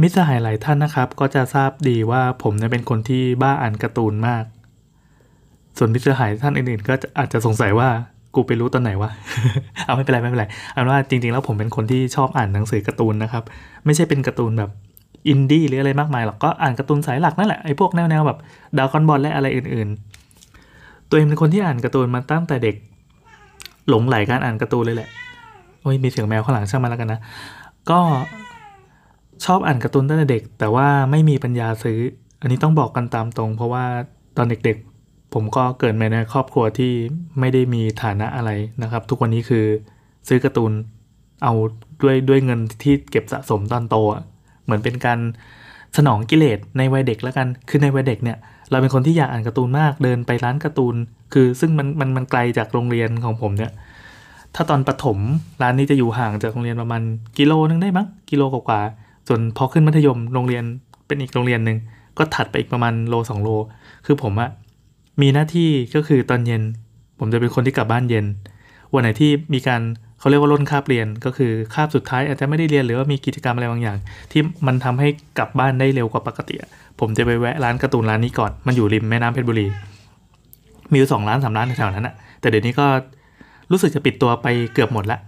มิตรสหายหลายท่านนะครับ ก็จะทราบดีว่าผมเนี่ยเป็นคนที่บ้าอ่านการ์ตูนมาก ส่วนมิตรสหายท่านอื่นๆ ก็อาจจะสงสัยว่ากูไปรู้ตอนไหนวะ เอาไม่เป็นไรไม่เป็นไรเอาว่าจริงๆแล้วผมเป็นคนที่ชอบอ่านหนังสือการ์ตูนนะครับ ไม่ใช่เป็นการ์ตูนแบบอินดี้หรืออะไรมากมายหรอกก็อ่านการ์ตูนสายหลักนั่นแหละไอ้พวกแนวๆแบบดราก้อนบอลและอะไรอื่นๆ ตัวเองเป็นคนที่อ่านการ์ตูนมาตั้งแต่เด็ก หลงใหลการอ่านการ์ตูนเลยแหละโอ้ยมีเสียงแมวข้างหลังช่างมันแล้วกันนะ ก็ ชอบอ่านการ์ตูนตั้งแต่เด็ก แต่ว่าไม่มีปัญญาซื้อ อันนี้ต้องบอกกันตามตรง เพราะว่าตอนเด็กๆ ผมก็เกิดมาในครอบครัวที่ไม่ได้มีฐานะอะไรนะครับ ทุกวันนี้คือซื้อการ์ตูนเอาด้วยด้วยเงินที่เก็บสะสมตอนโตอะเหมือนเป็นการสนองกิเลสในวัยเด็กแล้วกัน คือในวัยเด็กเนี่ย เราเป็นคนที่อยากอ่านการ์ตูนมาก เดินไปร้านการ์ตูน คือซึ่งมันมันมันไกลจากโรงเรียนของผมเนี่ย ถ้าตอนประถมร้านนี้จะอยู่ห่างจากโรงเรียนประมาณกิโลนึงได้มั้ง กิโลกว่าๆ ส่วนพอขึ้นมัธยมโรงเรียนเป็นอีกโรงเรียนหนึ่งก็ถัดไปอีกประมาณโลสองโล คือผมอะมีหน้าที่ก็คือตอนเย็น ผมจะเป็นคนที่กลับบ้านเย็น วันไหนที่มีการเขาเรียกว่าล้นคาบเรียนก็คือคาบสุดท้ายอาจจะไม่ได้เรียนหรือว่ามีกิจกรรมอะไรบางอย่าง ที่มันทำให้กลับบ้านได้เร็วกว่าปกติ ผมจะไปแวะร้านการ์ตูนร้านนี้ก่อน มันอยู่ริมแม่น้ำเพชรบุรี มีอยู่สองร้านสามร้านแถวๆนั้นอะแต่เดี๋ยวนี้ก็รู้สึกจะปิดตัวไปเกือบหมดละ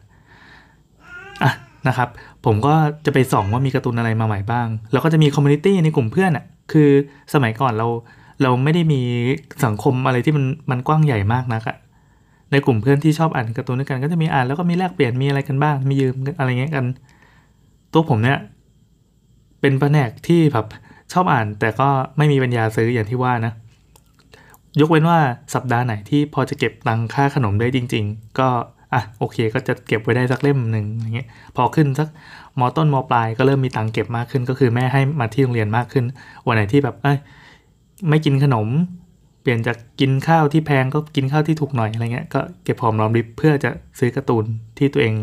อะนะครับ ผมก็จะไปส่องว่ามีการ์ตูนอะไรมาใหม่บ้าง แล้วก็จะมี community ในกลุ่มเพื่อนอะคือสมัยก่อนเราเราไม่ได้มีสังคมอะไรที่มันมันกว้างใหญ่มากนักอะในกลุ่มเพื่อนที่ชอบอ่านการ์ตูนด้วยกันก็จะมีอ่านแล้วก็มีแลกเปลี่ยนมีอะไรกันบ้าง มียืมอะไรเงี้ยกัน ตัวผมเนี่ย เป็นแผนกที่แบบชอบอ่าน แต่ก็ไม่มีปัญญาซื้ออย่างที่ว่านะ ยกเว้นว่าสัปดาห์ไหนที่พอจะเก็บตังค่าขนมได้จริง ๆ ก็ อะโอเคก็จะเก็บไว้ได้สักเล่มหนึ่งอย่างเงี้ยพอขึ้นสักมอต้นมอปลายก็เริ่มมีตังเก็บมากขึ้น ก็คือแม่ให้มาที่โรงเรียนมากขึ้น วันไหนที่แบบเอ้ยไม่กินขนม เปลี่ยนจากกินข้าวที่แพงก็กินข้าวที่ถูกหน่อยอะไรเงี้ยก็เก็บหอมรอมริบเพื่อจะซื้อการ์ตูนที่ตัวเอง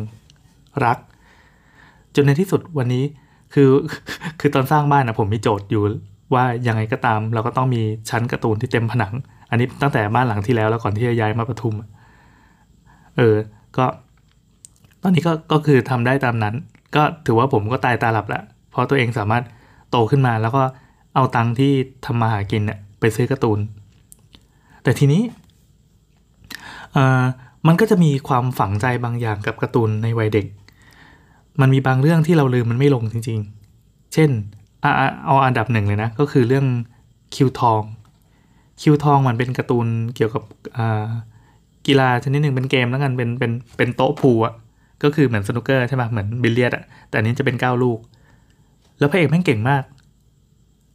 รัก จนในที่สุดวันนี้คือคือตอนสร้างบ้านนะผมมีโจทย์อยู่ว่ายังไงก็ตาม เราก็ต้องมีชั้นการ์ตูนที่เต็มผนัง อันนี้ตั้งแต่บ้านหลังที่แล้วแล้วก่อนที่จะย้ายมาปทุม เออ ก็ตอนนี้ก็ก็คือทำได้ตามนั้น ก็ถือว่าผมก็ตายตาหลับล้วเพราะตัวเองสามารถโตขึ้นมาแล้วก็เอาตังค์ที่ทำมาหากินเนี่ยไปซื้อการ์ตูน แต่ทีนี้เออมันก็จะมีความฝังใจบางอย่างกับการ์ตูนในวัยเด็ก มันมีบางเรื่องที่เราลืมมันไม่ลงจริง ๆ เช่นเอาอันดับหนึ่งเลยนะ ก็คือเรื่องคิวทอง คิวทองมันเป็นการ์ตูนเกี่ยวกับอ่า กีฬาชนิดหนึ่งเป็นเกมแล้วกันเป็นเป็นเป็นโต๊ะ pool อะก็คือเหมือนสนุกเกอร์ใช่ไหมเหมือนบิลเลียดอะแต่อันนี้จะเป็นเก้าลูก แล้วพระเอกแม่งเก่งมาก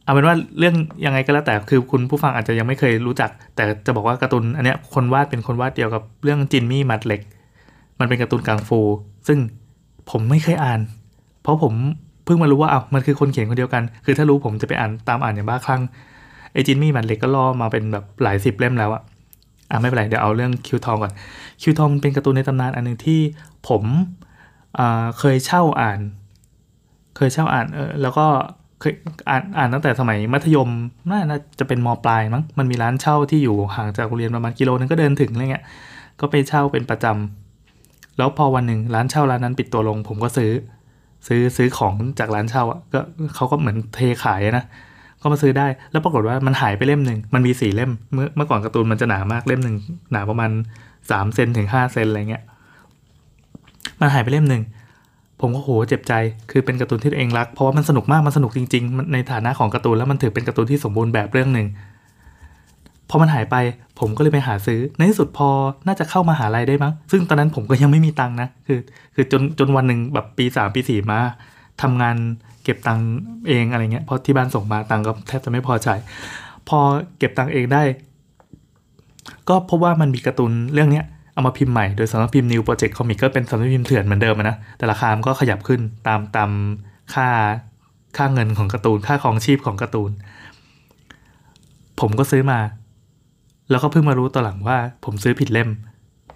เอาเป็นว่าเรื่องยังไงก็แล้วแต่คือคุณผู้ฟังอาจจะยังไม่เคยรู้จัก แต่จะบอกว่าการ์ตูนอันเนี้ยคนวาดเป็นคนวาดเดียวกับเรื่องจินมี่มัดเหล็ก มันเป็นการ์ตูนกังฟู ซึ่งผมไม่เคยอ่าน เพราะผมเพิ่งมารู้ว่าอ้ามันคือคนเขียนคนเดียวกัน คือถ้ารู้ผมจะไปอ่านตามอ่านอย่างบ้าคลั่งไอจินมี่มัดเหล็กก็ล่อมาเป็นแบบหลายสิบเล่มแล้วอะ อะไม่เป็นไร เดี๋ยวเอาเรื่องคิวทองก่อน คิวทองมันเป็นการ์ตูนในตำนานอันหนึ่งที่ผมอ่าเคยเช่าอ่าน เคยเช่าอ่านเออแล้วก็เคยอ่านอ่านตั้งแต่สมัยมัธยมน่าจะเป็นมปลายมั้งมันมีร้านเช่าที่อยู่ห่างจากโรงเรียนประมาณกิโลนึงก็เดินถึงอะไรเงี้ยก็ไปเช่าเป็นประจำแล้วพอวันหนึ่งร้านเช่าร้านนั้นปิดตัวลง ผมก็ซื้อ ซื้อซื้อของจากร้านเช่าอะก็เขาก็เหมือนเทขายนะ ก็มาซื้อได้ แล้วปรากฏว่ามันหายไปเล่มหนึ่งมันมีสี่เล่ม เมื่อเมื่อก่อนการ์ตูนมันจะหนามากเล่มหนึ่งหนาประมาณสามเซนถึงห้าเซนอะไรเงี้ย มันหายไปเล่มหนึ่งผมก็โหเจ็บใจ คือเป็นการ์ตูนที่ตัวเองรัก เพราะว่ามันสนุกมาก มันสนุกจริงๆ ในฐานะของการ์ตูนแล้วมันถือเป็นการ์ตูนที่สมบูรณ์แบบเรื่องหนึ่ง พอมันหายไป ผมก็เลยไปหาซื้อ ในที่สุดพอ น่าจะเข้ามาหาลัยได้มั้ง ซึ่งตอนนั้นผมก็ยังไม่มีตังค์นะ คือ คือจนจนวันหนึ่งแบบปีสามปีสี่มาทำงาน เก็บตังค์เองอะไรเงี้ยเพราะที่บ้านส่งมาตังค์ก็แทบจะไม่พอใช้พอเก็บตังค์เองได้ ก็พบว่ามันมีการ์ตูนเรื่องเนี้ยเอามาพิมพ์ใหม่โดยสำนักพิมพ์ New Project Comic ก็เป็นสำนักพิมพ์เถื่อนเหมือนเดิมนะแต่ราคามันก็ขยับขึ้นตามตามค่าค่าเงินของการ์ตูนค่าของชีพของการ์ตูน ผมก็ซื้อมา แล้วก็เพิ่งมารู้ตอนหลังว่า ผมซื้อผิดเล่ม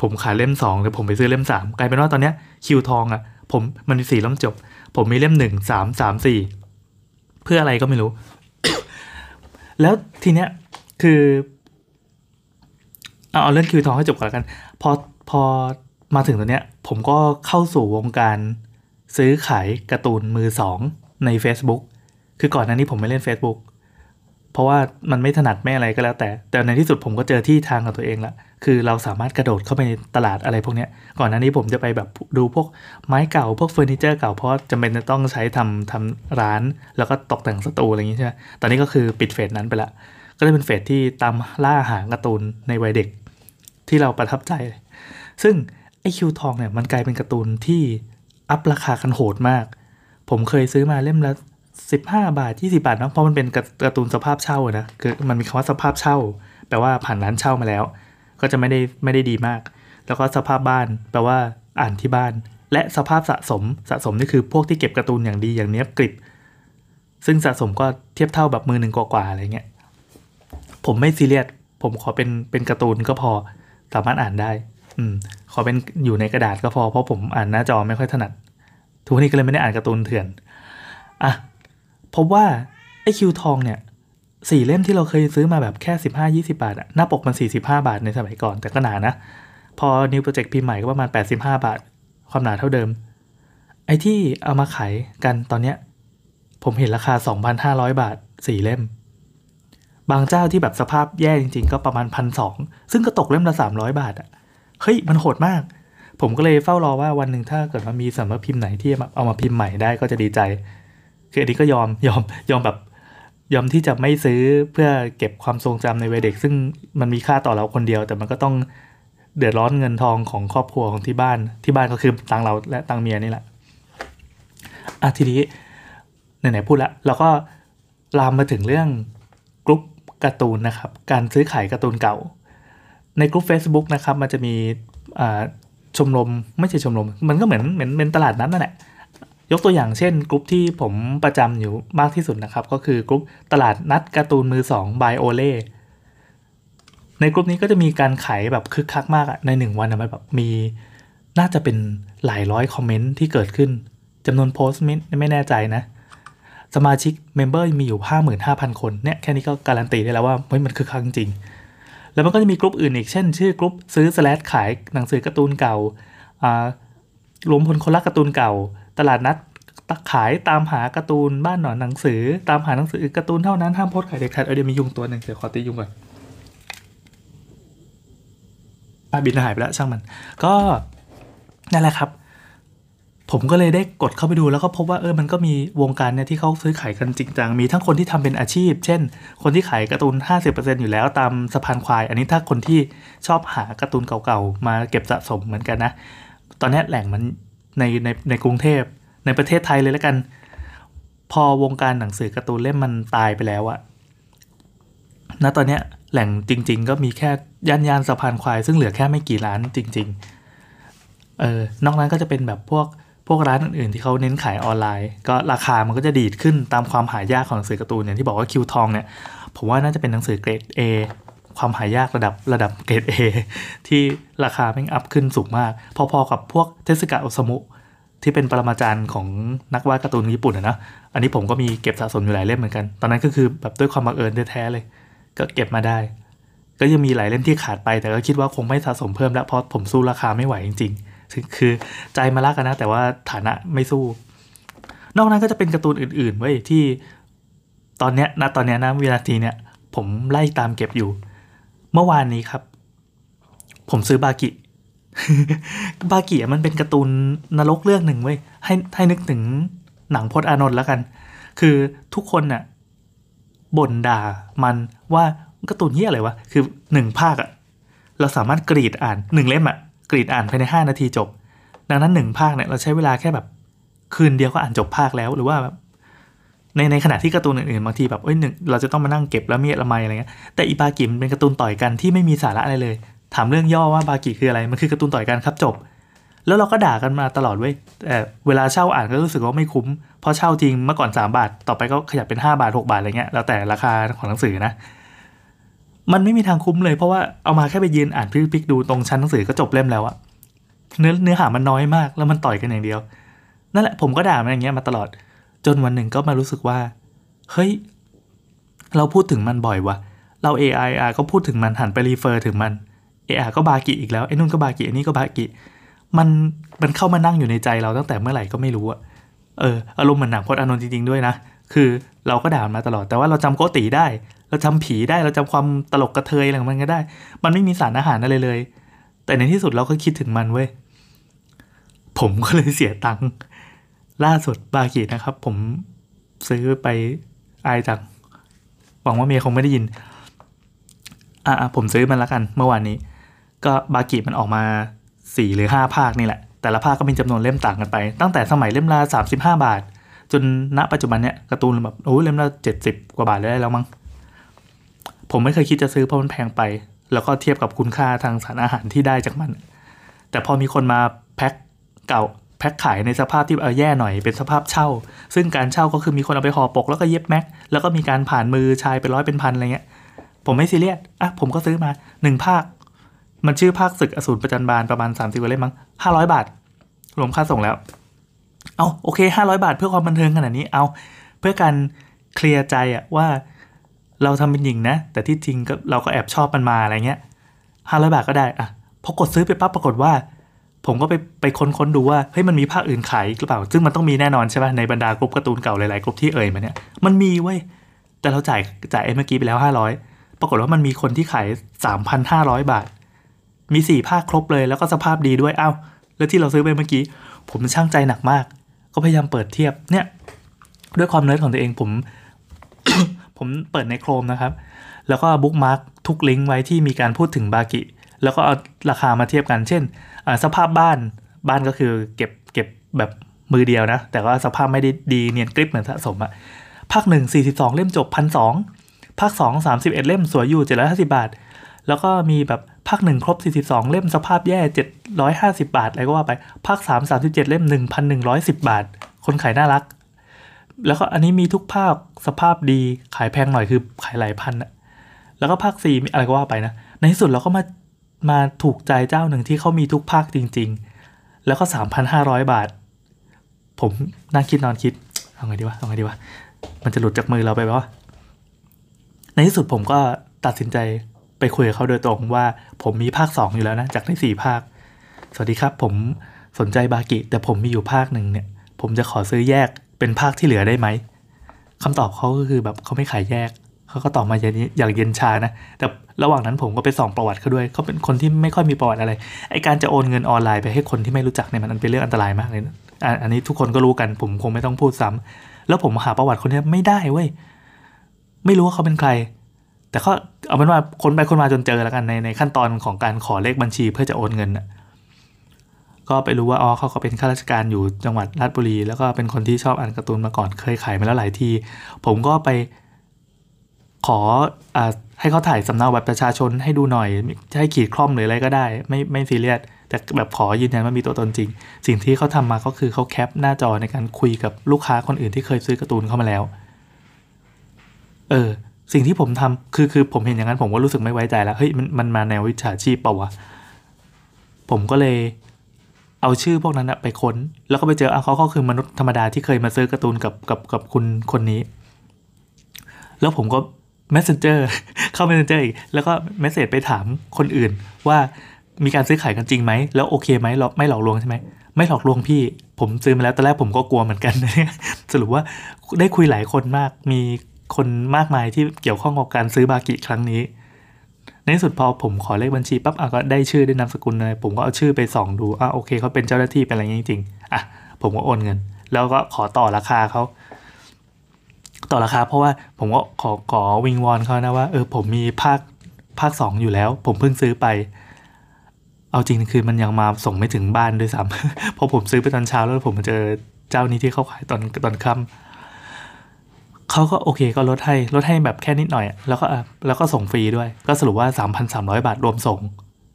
ผมขายเล่มสองแต่ผมไปซื้อเล่มสามกลายเป็นว่าตอนเนี้ยคิวทองอะ่ะ ผมมันมีสี่เล่มจบ ผมมีเล่มหนึ่งสามสามสี่เพื่ออะไรก็ไม่รู้ แล้วทีเนี้ยคือเอาเอาเรื่องคิวทองให้จบก่อนกัน พอพอมาถึงตัวเนี้ย ผมก็เข้าสู่วงการซื้อขายการ์ตูนมือสองใน Facebook คือก่อนหน้านี้ผมไม่เล่น Facebook เพราะว่ามันไม่ถนัดไม่อะไรก็แล้วแต่ แต่ในที่สุดผมก็เจอที่ทางของตัวเองละคือเราสามารถกระโดดเข้าไปในตลาดอะไรพวกนี้ก่อนหน้านี้ผมจะไปแบบดูพวกไม้เก่าพวกเฟอร์นิเจอร์เก่าเพราะจำเป็นจะต้องใช้ทำทำร้าน แล้วก็ตกแต่งสตูอะไรอย่างงี้ใช่ไหมตอนนี้ก็คือปิดเฟสนั้นไปละ ก็เลยเป็นเฟสที่ตามล่าหาการ์ตูนในวัยเด็ก ที่เราประทับใจ ซึ่งไอคิวทองเนี่ยมันกลายเป็นการ์ตูนที่อัพราคากันโหดมาก ผมเคยซื้อมาเล่มละ 15บห้าบาท20บาทเนาะเพราะมันเป็นการ์ตูนสภาพเช่านะคือมันมีคำว่าสภาพเช่า แปลว่าผ่านร้านเช่ามาแล้ว ก็จะไม่ได้ไม่ได้ดีมาก แล้วก็สภาพบ้าน แปลว่าอ่านที่บ้าน และสภาพสะสมสะสมนี่คือพวกที่เก็บการ์ตูนอย่างดีอย่างเนี้ยกริบซึ่งสะสมก็เทียบเท่าแบบมือหนึ่งกว่าๆอะไรเงี้ยผมไม่ซีเรียสผมขอเป็นเป็นการ์ตูนก็พอสามารถอ่านได้ อืม ขอเป็นอยู่ในกระดาษก็พอเพราะผมอ่านหน้าจอไม่ค่อยถนัด ทุกวันนี้ก็เลยไม่ได้อ่านการ์ตูนเถื่อนอะ พบว่าไอคิวทองเนี่ยสี่เล่มที่เราเคยซื้อมาแบบแค่สิบห้ายี่สิบาทอะหน้าปกมันสี่สิบห้าบาทในสมัยก่อนแต่ก็หนานะ พอนิวโปรเจกต์พิมพ์ใหม่ก็ประมาณแปดสิบห้าบาท ความหนาเท่าเดิม ไอที่เอามาขายกันตอนเนี้ย ผมเห็นราคาสองพันห้าร้อยบาทสี่เล่ม บางเจ้าที่แบบสภาพแย่จริง ๆ ก็ประมาณพันสองซึ่งก็ตกเล่มละสามร้อยบาทอะเฮ้ยมันโหดมาก ผมก็เลยเฝ้ารอว่าวันหนึ่งถ้าเกิดมันมีสำนักพิมพ์ไหนที่เอามาพิมพ์ใหม่ได้ก็จะดีใจ คืออันนี้ก็ยอมยอมยอมแบบยอมที่จะไม่ซื้อเพื่อเก็บความทรงจำในวัยเด็ก ซึ่งมันมีค่าต่อเราคนเดียว แต่มันก็ต้องเดือดร้อนเงินทองของครอบครัวของที่บ้านที่บ้านก็คือตังเราและตังเมียนี่แหละอะทีนี้ไหนๆพูดละเราก็ลามมาถึงเรื่องกลุ่มการ์ตูนนะครับ การซื้อขายการ์ตูนเก่า ในกลุ่ม Facebook นะครับ มันจะมีชมรมไม่ใช่ชมรม มันก็เหมือนเหมือนเป็นตลาดนั้นนั่นแหละ ยกตัวอย่างเช่นกลุ่มที่ผมประจำอยู่มากที่สุดนะครับ ก็คือกลุ่มตลาดนัดการ์ตูนมือสอง by โอเล่ในกลุ่มนี้ก็จะมีการขายแบบคึกคักมากอะในหนึ่งวันนะมันแบบมีน่าจะเป็นหลายร้อยคอมเมนต์ที่เกิดขึ้นจำนวนโพสต์ไม่ไม่แน่ใจนะ สมาชิก member มีอยู่ 55,000 คนเนี่ยแค่นี้ก็การันตีได้แล้วว่าเฮ้ยมันคึกคักจริง แล้วมันก็จะมีกลุ่มอื่นอีกเช่น ชื่อกลุ่มซื้อ slash ขายหนังสือการ์ตูนเก่ารวมพลคนรักการ์ตูนเก่า ตลาดนัดขายตามหาการ์ตูนบ้านหนอนหนังสือ ตามหาหนังสือการ์ตูนเท่านั้นห้ามโพสขายเด็กขาดเออเดี๋ยวมียุงตัวหนึ่งเดี๋ยวขอตียุงก่อนอาบินหายไปแล้วช่างมัน ก็นั่นแหละครับ ผมก็เลยได้กดเข้าไปดูแล้วก็พบว่าเออมันก็มีวงการเนี่ยที่เขาซื้อขายกันจริงจังมีทั้งคนที่ทำเป็นอาชีพ เช่น คนที่ขายการ์ตูน 50%อยู่แล้วตามสะพานควาย อันนี้ถ้าคนที่ชอบหาการ์ตูนเก่าๆมาเก็บสะสมเหมือนกันนะ ตอนนี้แหล่งมัน ในในในกรุงเทพในประเทศไทยเลยแล้วกัน พอวงการหนังสือการ์ตูนเล่มมันตายไปแล้วอะณตอนเนี้ยแหล่งจริง ๆ ก็มีแค่ย่านย่านสะพานควายซึ่งเหลือแค่ไม่กี่ร้านจริง ๆ เออนอกนั้นก็จะเป็นแบบพวกพวกร้านอื่นๆ ที่เขาเน้นขายออนไลน์ ก็ราคามันก็จะดีดขึ้นตามความหายากของหนังสือการ์ตูนอย่างที่บอกว่าคิวทองเนี่ยผมว่าน่าจะเป็นหนังสือเกรด A ความหายากระดับระดับเกรด A ที่ราคาแม่งอัพขึ้นสูงมาก พอๆกับพวกเทสกาโอสมุที่เป็นปรมาจารย์ของนักวาดการ์ตูนญี่ปุ่นนะ อันนี้ผมก็มีเก็บสะสมอยู่หลายเล่มเหมือนกัน ตอนนั้นก็คือแบบด้วยความบังเอิญแท้ๆเลย ก็เก็บมาได้ ก็ยังมีหลายเล่มที่ขาดไป แต่ก็คิดว่าคงไม่สะสมเพิ่มแล้วเพราะผมสู้ราคาไม่ไหวจริงๆ คือใจมาลักกันนะ แต่ว่าฐานะไม่สู้ นอกนั้นก็จะเป็นการ์ตูนอื่นๆ ไว้ที่ตอนเนี้ยนะตอนเนี้ยนะวินาทีเนี้ยผมไล่ตามเก็บอยู่ เมื่อวานนี้ครับ ผมซื้อบากิบากิมันเป็นการ์ตูนนรกเรื่องหนึ่งเว้ยให้ให้นึกถึงหนังพจน์อานนท์แล้วกัน คือทุกคนน่ะบ่นด่ามันว่าการ์ตูนเฮียอะไรวะ คือหนึ่งภาคอะเราสามารถกรีดอ่านหนึ่งเล่มอะกรีดอ่านภายในห้านาทีจบ ดังนั้นหนึ่งภาคเนี่ยเราใช้เวลาแค่แบบ คืนเดียวก็อ่านจบภาคแล้วหรือว่าแบบ ในในขณะที่การ์ตูนอื่นๆบางทีแบบเอ้ยหนึ่งเราจะต้องมานั่งเก็บแล้วเมียละไมอะไรเงี้ยแต่อีบากิมเป็นการ์ตูนต่อยกันที่ไม่มีสาระอะไรเลย ถามเรื่องย่อว่าบากิคืออะไรมันคือการ์ตูนต่อยกันครับจบ แล้วเราก็ด่ากันมาตลอดเว้ยแต่เวลาเช่าอ่านก็รู้สึกว่าไม่คุ้มเพราะเช่าจริงเมื่อก่อน 3 บาท ต่อไปก็ขยับเป็น 5 บาท 6 บาทอะไรเงี้ยแล้วแต่ราคาของหนังสือนะ มันไม่มีทางคุ้มเลยเพราะว่าเอามาแค่ไปยืนอ่านพลิกๆดูตรงชั้นหนังสือก็จบเล่มแล้วอะเนื้อเนื้อหามันน้อยมากแล้วมันต่อยกันอย่างเดียว นั่นแหละผมก็ด่ามันอย่างเงี้ยมาตลอด จนวันหนึ่งก็มารู้สึกว่า เฮ้ย เราพูดถึงมันบ่อยวะเรา AI อะก็พูดถึงมันหันไปรีเฟอร์ถึงมัน AI ก็บากิอีกแล้วไอ้นู่นก็บากิไอ้นี่ก็บากิ มันมันเข้ามานั่งอยู่ในใจเราตั้งแต่เมื่อไหร่ก็ไม่รู้อะเอออารมณ์เหมือนหนังพจน์อานนท์จริงๆด้วยนะ คือเราก็ด่ามันมาตลอดแต่ว่าเราจำโกติได้ เราจำผีได้เราจำความตลกกระเทยอะไรของมันก็ได้ มันไม่มีสารอาหารอะไรเลย แต่ในที่สุดเราก็คิดถึงมันเว้ยผมก็เลยเสียตังค์ ล่าสุดบากินะครับ ผมซื้อไปอายจังหวังว่าเมียคงไม่ได้ยิน อะผมซื้อมันละกัน เมื่อวานนี้ ก็บากิมันออกมาสี่หรือห้าภาคนี่แหละ แต่ละภาคก็มีจำนวนเล่มต่างกันไป ตั้งแต่สมัยเล่มละสามสิบห้าบาท จนณปัจจุบันเนี้ยการ์ตูนแบบโอ้เล่มละเจ็ดสิบกว่าบาทได้แล้วมั้งผมไม่เคยคิดจะซื้อเพราะมันแพงไป แล้วก็เทียบกับคุณค่าทางสารอาหารที่ได้จากมัน แต่พอมีคนมาแพ็คเก่า แพ็คขายในสภาพที่เออแย่หน่อยเป็นสภาพเช่า ซึ่งการเช่าก็คือมีคนเอาไปห่อปกแล้วก็เย็บแม็กแล้วก็มีการผ่านมือชายเป็นร้อยเป็นพันอะไรเงี้ย ผมไม่ซีเรียสอะผมก็ซื้อมาหนึ่งภาค มันชื่อภาคศึกอสูรประจันบานประมาณ30กว่าเล่มมั้งห้าร้อยบาทรวมค่าส่งแล้ว เอาโอเคห้าร้อยบาทเพื่อความบันเทิงขนาดนี้เอา เพื่อการเคลียร์ใจอะว่าเราทำเป็นหยิ่งนะ แต่ที่จริงก็เราก็แอบชอบมันมาอะไรเงี้ยห้าร้อยบาทก็ได้อะพอกดซื้อไปปั๊บปรากฏว่า ผมก็ไปไปค้นๆดูว่าเฮ้ยมันมีภาคอื่นขายหรือเปล่า ซึ่งมันต้องมีแน่นอนใช่ป่ะในบรรดากรุ๊ปการ์ตูนเก่าหลายๆกรุ๊ปที่เอ่ยมาเนี่ยมันมีเว้ยแต่เราจ่ายจ่ายไอ้เมื่อกี้ไปแล้วห้าร้อยปรากฏว่ามันมีคนที่ขายสามพันห้าร้อยบาท มีสี่ภาคครบเลยแล้วก็สภาพดีด้วยอ้าวแล้วที่เราซื้อไปเมื่อกี้ ผมชั่งใจหนักมาก ก็พยายามเปิดเทียบเนี่ยด้วยความเนิร์ดของตัวเองผม ผมเปิดใน Chrome นะครับ แล้วก็ bookmark ทุกลิงก์ไว้ที่มีการพูดถึงบากิแล้วก็เอาราคามาเทียบกันเช่น สภาพบ้านบ้านก็คือเก็บเก็บแบบมือเดียวนะ แต่ว่าสภาพไม่ได้ดีเนียนกริบเหมือนสะสมอะภาคหนึ่งสี่สิบสองเล่มจบพันสองภาคสองสามสิบเอ็ดเล่มสวยอยู่เจ็ดร้อยห้าสิบาท แล้วก็มีแบบภาคหนึ่งครบสี่สิบสองเล่มสภาพแย่เจ็ดร้อยห้าสิบาทอะไรก็ว่าไป ภาคสามสามสิบเจ็ดเล่มหนึ่งพันหนึ่งร้อยสิบบาท คนขายน่ารัก แล้วก็อันนี้มีทุกภาคสภาพดีขายแพงหน่อยคือขายหลายพันอะแล้วก็ภาคสี่อะไรก็ว่าไปนะ ในที่สุดเราก็มา มาถูกใจเจ้าหนึ่งที่เขามีทุกภาคจริง ๆ แล้วก็สามพันห้าร้อยบาท ผมนั่งคิดนอนคิดเอาไงดีวะเอาไงดีวะมันจะหลุดจากมือเราไปวะในที่สุดผมก็ตัดสินใจไปคุยกับเขาโดยตรงว่าผมมีภาคสองอยู่แล้วนะจากในสี่ภาค สวัสดีครับ ผมสนใจบากิ แต่ผมมีอยู่ภาคหนึ่งเนี่ย ผมจะขอซื้อแยกเป็นภาคที่เหลือได้ไหมคำตอบเขาก็คือแบบเขาไม่ขายแยก เขาก็ตอบมาอย่างนี้อย่างเย็นชานะ แต่ระหว่างนั้นผมก็ไปส่องประวัติเขาด้วย เขาเป็นคนที่ไม่ค่อยมีประวัติอะไร ไอการจะโอนเงินออนไลน์ไปให้คนที่ไม่รู้จักเนี่ยมันเป็นเรื่องอันตรายมากเลยนะอันนี้ทุกคนก็รู้กัน ผมคงไม่ต้องพูดซ้ำแล้วผมหาประวัติคนนี้ไม่ได้เว้ย ไม่รู้ว่าเขาเป็นใคร แต่ก็เอาเป็นว่าคนไปคนมาจนเจอแล้วกันในในขั้นตอนของการขอเลขบัญชีเพื่อจะโอนเงินน่ะก็ไปรู้ว่าอ๋อเขาเขาเป็นข้าราชการอยู่จังหวัดราชบุรี แล้วก็เป็นคนที่ชอบอ่านการ์ตูนมาก่อนเคยขายมาแล้วหลายที ผมก็ไป ขออให้เขาถ่ายสำเนาบัตรประชาชนให้ดูหน่อยให้ขีดคล่อมหรืออะไรก็ได้ ไม่ไม่ซีเรียสแต่แบบขอยืนยันว่ามีตัวตนจริง สิ่งที่เขาทำมาก็คือเขาแคปหน้าจอในการคุยกับลูกค้าคนอื่นที่เคยซื้อการ์ตูนเข้ามาแล้ว เออ สิ่งที่ผมทำคือคือผมเห็นอย่างนั้นผมก็รู้สึกไม่ไว้ใจแล้วเฮ้ยมันมันมาแนววิชาชีพเปล่าวะผมก็เลยเอาชื่อพวกนั้นไปค้น แล้วก็ไปเจออะเขาคือมนุษย์ธรรมดาที่เคยมาซื้อการ์ตูนกับกับกับคุณคนนี้ แล้วผมก็ messenger เข้า messenger อีก แล้วก็เมสเซจไปถามคนอื่นว่ามีการซื้อขายกันจริงไหม แล้วโอเคไหมไม่หลอกลวงใช่ไหม ไม่หลอกลวงพี่ ผมซื้อมาแล้วตอนแรกผมก็กลัวเหมือนกัน สรุปว่าได้คุยหลายคนมาก มีคนมากมายที่เกี่ยวข้องกับการซื้อบากิครั้งนี้ ในที่สุดพอผมขอเลขบัญชีปั๊บอะก็ได้ชื่อได้นามสกุลเลยผมก็เอาชื่อไปส่องดูอะโอเคเขาเป็นเจ้าหน้าที่เป็นอะไรจริงๆอะผมก็โอนเงิน แล้วก็ขอต่อราคาเขา ต่อราคาเพราะว่าผมก็ขอขอวิงวอนเขานะว่าเออผมมีภาคภาคสองอยู่แล้ว ผมเพิ่งซื้อไป เอาจริงคือมันยังมาส่งไม่ถึงบ้านด้วยซ้ำพราะผมซื้อไปตอนเช้าแล้วผมมาเจอเจ้านี้ที่เขาขายตอนตอนค่ำเขาก็โอเคก็ลดให้ลดให้แบบแค่นิดหน่อย แล้วก็แล้วก็ส่งฟรีด้วย ก็สรุปว่า 3,300 บาทรวมส่ง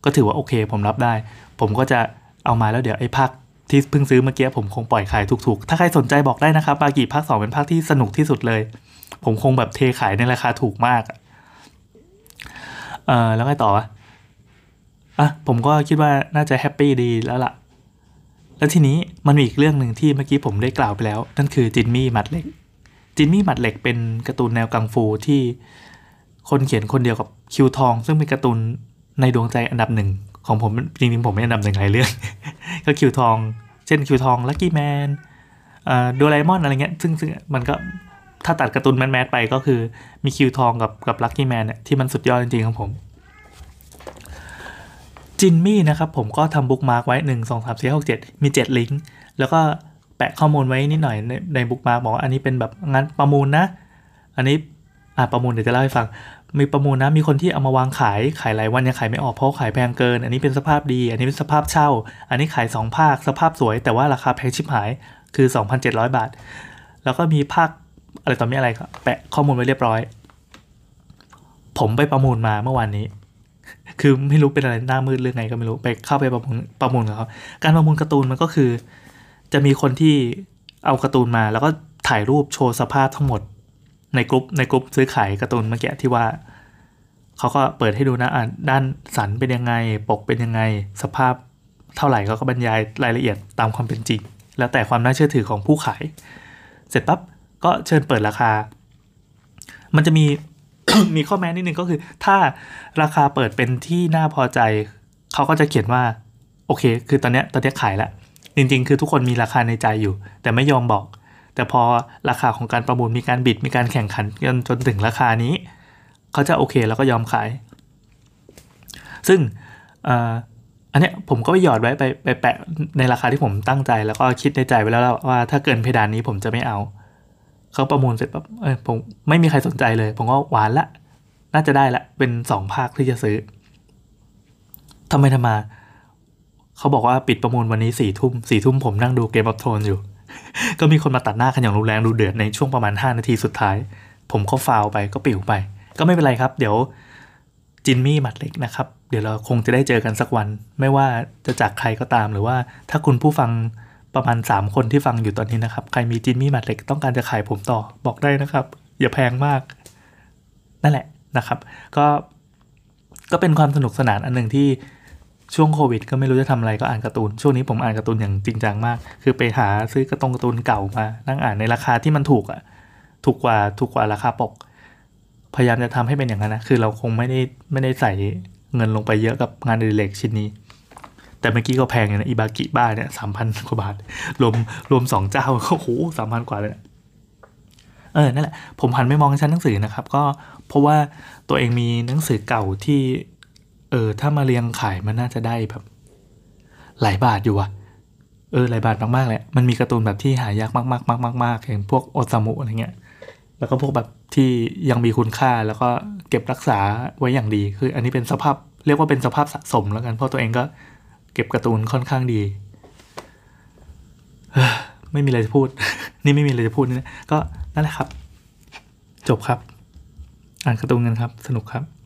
ก็ถือว่าโอเค ผมรับได้ ผมก็จะเอามาแล้วเดี๋ยวไอ้ภาค ที่เพิ่งซื้อเมื่อกี้ผมคงปล่อยขายถูกๆ ถ้าใครสนใจบอกได้นะครับบากิภาคสองเป็นภาคที่สนุกที่สุดเลย ผมคงแบบเทขายในราคาถูกมากเออแล้วไงต่อวะอะผมก็คิดว่าน่าจะแฮปปี้ดีแล้วล่ะ แล้วทีนี้มันมีอีกเรื่องหนึ่งที่เมื่อกี้ผมได้กล่าวไปแล้ว นั่นคือจินมี่มัดเหล็ก จินมี่มัดเหล็กเป็นการ์ตูนแนวกังฟูที่คนเขียนคนเดียวกับคิวทอง ซึ่งเป็นการ์ตูนในดวงใจอันดับหนึ่ง ของผมจริงๆผมไม่อันดับหนึ่งหลายเรื่อง ก็คิวทอง เช่นคิวทองลัคกี้แมนโดราเอมอนอะไรเงี้ยซึ่งซึ่งมันก็ถ้าตัดการ์ตูน mass ๆไปก็คือมีคิวทองกับกับลัคกี้แมนเนี่ยที่มันสุดยอดจริงๆครับผม จินมี่นะครับผมก็ทำ bookmark ไว้ 1 2 3 4 6 7 มี 7 ลิงก์ แล้วก็แปะข้อมูลไว้นิดหน่อยในใน bookmark บอกว่าอันนี้เป็นแบบงานประมูลนะ อันนี้อ่าประมูลเดี๋ยวจะเล่าให้ฟัง มีประมูลนะมีคนที่เอามาวางขายขายหลายวันยังขายไม่ออกเพราะขายแพงเกิน อันนี้เป็นสภาพดี อันนี้เป็นสภาพเช่า อันนี้ขาย 2 ภาคสภาพสวย แต่ว่าราคาแพงชิบหายคือ 2,700 บาท แล้วก็มีภาคอะไรต่อมีอะไรก็แปะข้อมูลไว้เรียบร้อย ผมไปประมูลมาเมื่อวานนี้ คือไม่รู้เป็นอะไรหน้ามืดเรื่องไงก็ไม่รู้ไปเข้าไปประมูลประมูลกับเขาการประมูลการ์ตูนมันก็คือ จะมีคนที่เอาการ์ตูนมา แล้วก็ถ่ายรูปโชว์สภาพทั้งหมด ในกลุ่มในกลุ่มซื้อขายการ์ตูนเมื่อกี้ที่ว่าเขาก็เปิดให้ดูนะด้านสันเป็นยังไง ปกเป็นยังไง สภาพเท่าไหร่เขาก็บรรยายรายละเอียดตามความเป็นจริง แล้วแต่ความน่าเชื่อถือของผู้ขาย เสร็จปั๊บก็เชิญเปิดราคา มันจะมีมีข้อแม้นิดนึงก็คือ ถ้าราคาเปิดเป็นที่น่าพอใจ เขาก็จะเขียนว่า โอเค คือตอนเนี้ยตอนเนี้ยขายแล้วจริง ๆ คือทุกคนมีราคาในใจอยู่ แต่ไม่ยอมบอก แต่พอราคาของการประมูลมีการบิดมีการแข่งขันจนจนถึงราคานี้ เขาจะโอเคแล้วก็ยอมขาย ซึ่งอันเนี้ยผมก็ไปหยอดไว้ไปไปแปะในราคาที่ผมตั้งใจแล้วก็คิดในใจไว้แล้วว่าถ้าเกินเพดานนี้ผมจะไม่เอา เขาประมูลเสร็จปั๊บเออผมไม่มีใครสนใจเลย ผมก็หวานละ น่าจะได้ละเป็นสองภาคที่จะซื้อทำไมทำมา เขาบอกว่าปิดประมูลวันนี้สี่ทุ่มสี่ทุ่มผมนั่งดูเกมออฟโทนอยู่ ก็มีคนมาตัดหน้ากันอย่างรุนแรงดูเดือดในช่วงประมาณ 5 นาทีสุดท้าย ผมก็ฟาวไปก็ปิวไป ก็ไม่เป็นไรครับ เดี๋ยวจินมี่หมัดเล็กนะครับ เดี๋ยวเราคงจะได้เจอกันสักวัน ไม่ว่าจะจากใครก็ตามหรือว่าถ้าคุณผู้ฟังประมาณ 3 คนที่ฟังอยู่ตอนนี้นะครับ ใครมีจินมี่หมัดเล็กต้องการจะขายผมต่อบอกได้นะครับ อย่าแพงมาก นั่นแหละนะครับ ก็ก็เป็นความสนุกสนานอันหนึ่งที่ ช่วงโควิด ก็ไม่รู้จะทำอะไรก็อ่านการ์ตูน ช่วงนี้ผมอ่านการ์ตูนอย่างจริงจังมาก คือไปหาซื้อการ์ตงการ์ตูนเก่ามา นั่งอ่านในราคาที่มันถูกอะถูกกว่าถูกกว่าราคาปก พยายามจะทำให้เป็นอย่างนั้นนะคือเราคงไม่ได้ไม่ได้ใส่เงินลงไปเยอะกับงานอดิเรกชิ้นนี้ แต่เมื่อกี้ก็แพงอยู่นะอิบากิบ้าเนี่ยสามพันกว่าบาท รวมรวมสองเจ้าก็โหสามพันกว่าเลยนะเออนั่นแหละผมหันไปมองชั้นหนังสือนะครับ ก็เพราะว่าตัวเองมีหนังสือเก่าที่ เออ ถ้ามาเรียงขายมันน่าจะได้แบบ หลายบาทอยู่อะเออหลายบาทมากๆเลยมันมีการ์ตูนแบบที่หายากมากๆมากๆๆอย่างพวกโอซามุอะไรเงี้ย แล้วก็พวกแบบที่ยังมีคุณค่าแล้วก็เก็บรักษาไว้อย่างดี คืออันนี้เป็นสภาพเรียกว่าเป็นสภาพสะสมแล้วกัน เพราะตัวเองก็เก็บการ์ตูนค่อนข้างดีไม่มีอะไรจะพูด นี่ไม่มีอะไรจะพูดนี่นะก็นั่นแหละครับ จบครับ อ่านการ์ตูนกันครับ สนุกครับ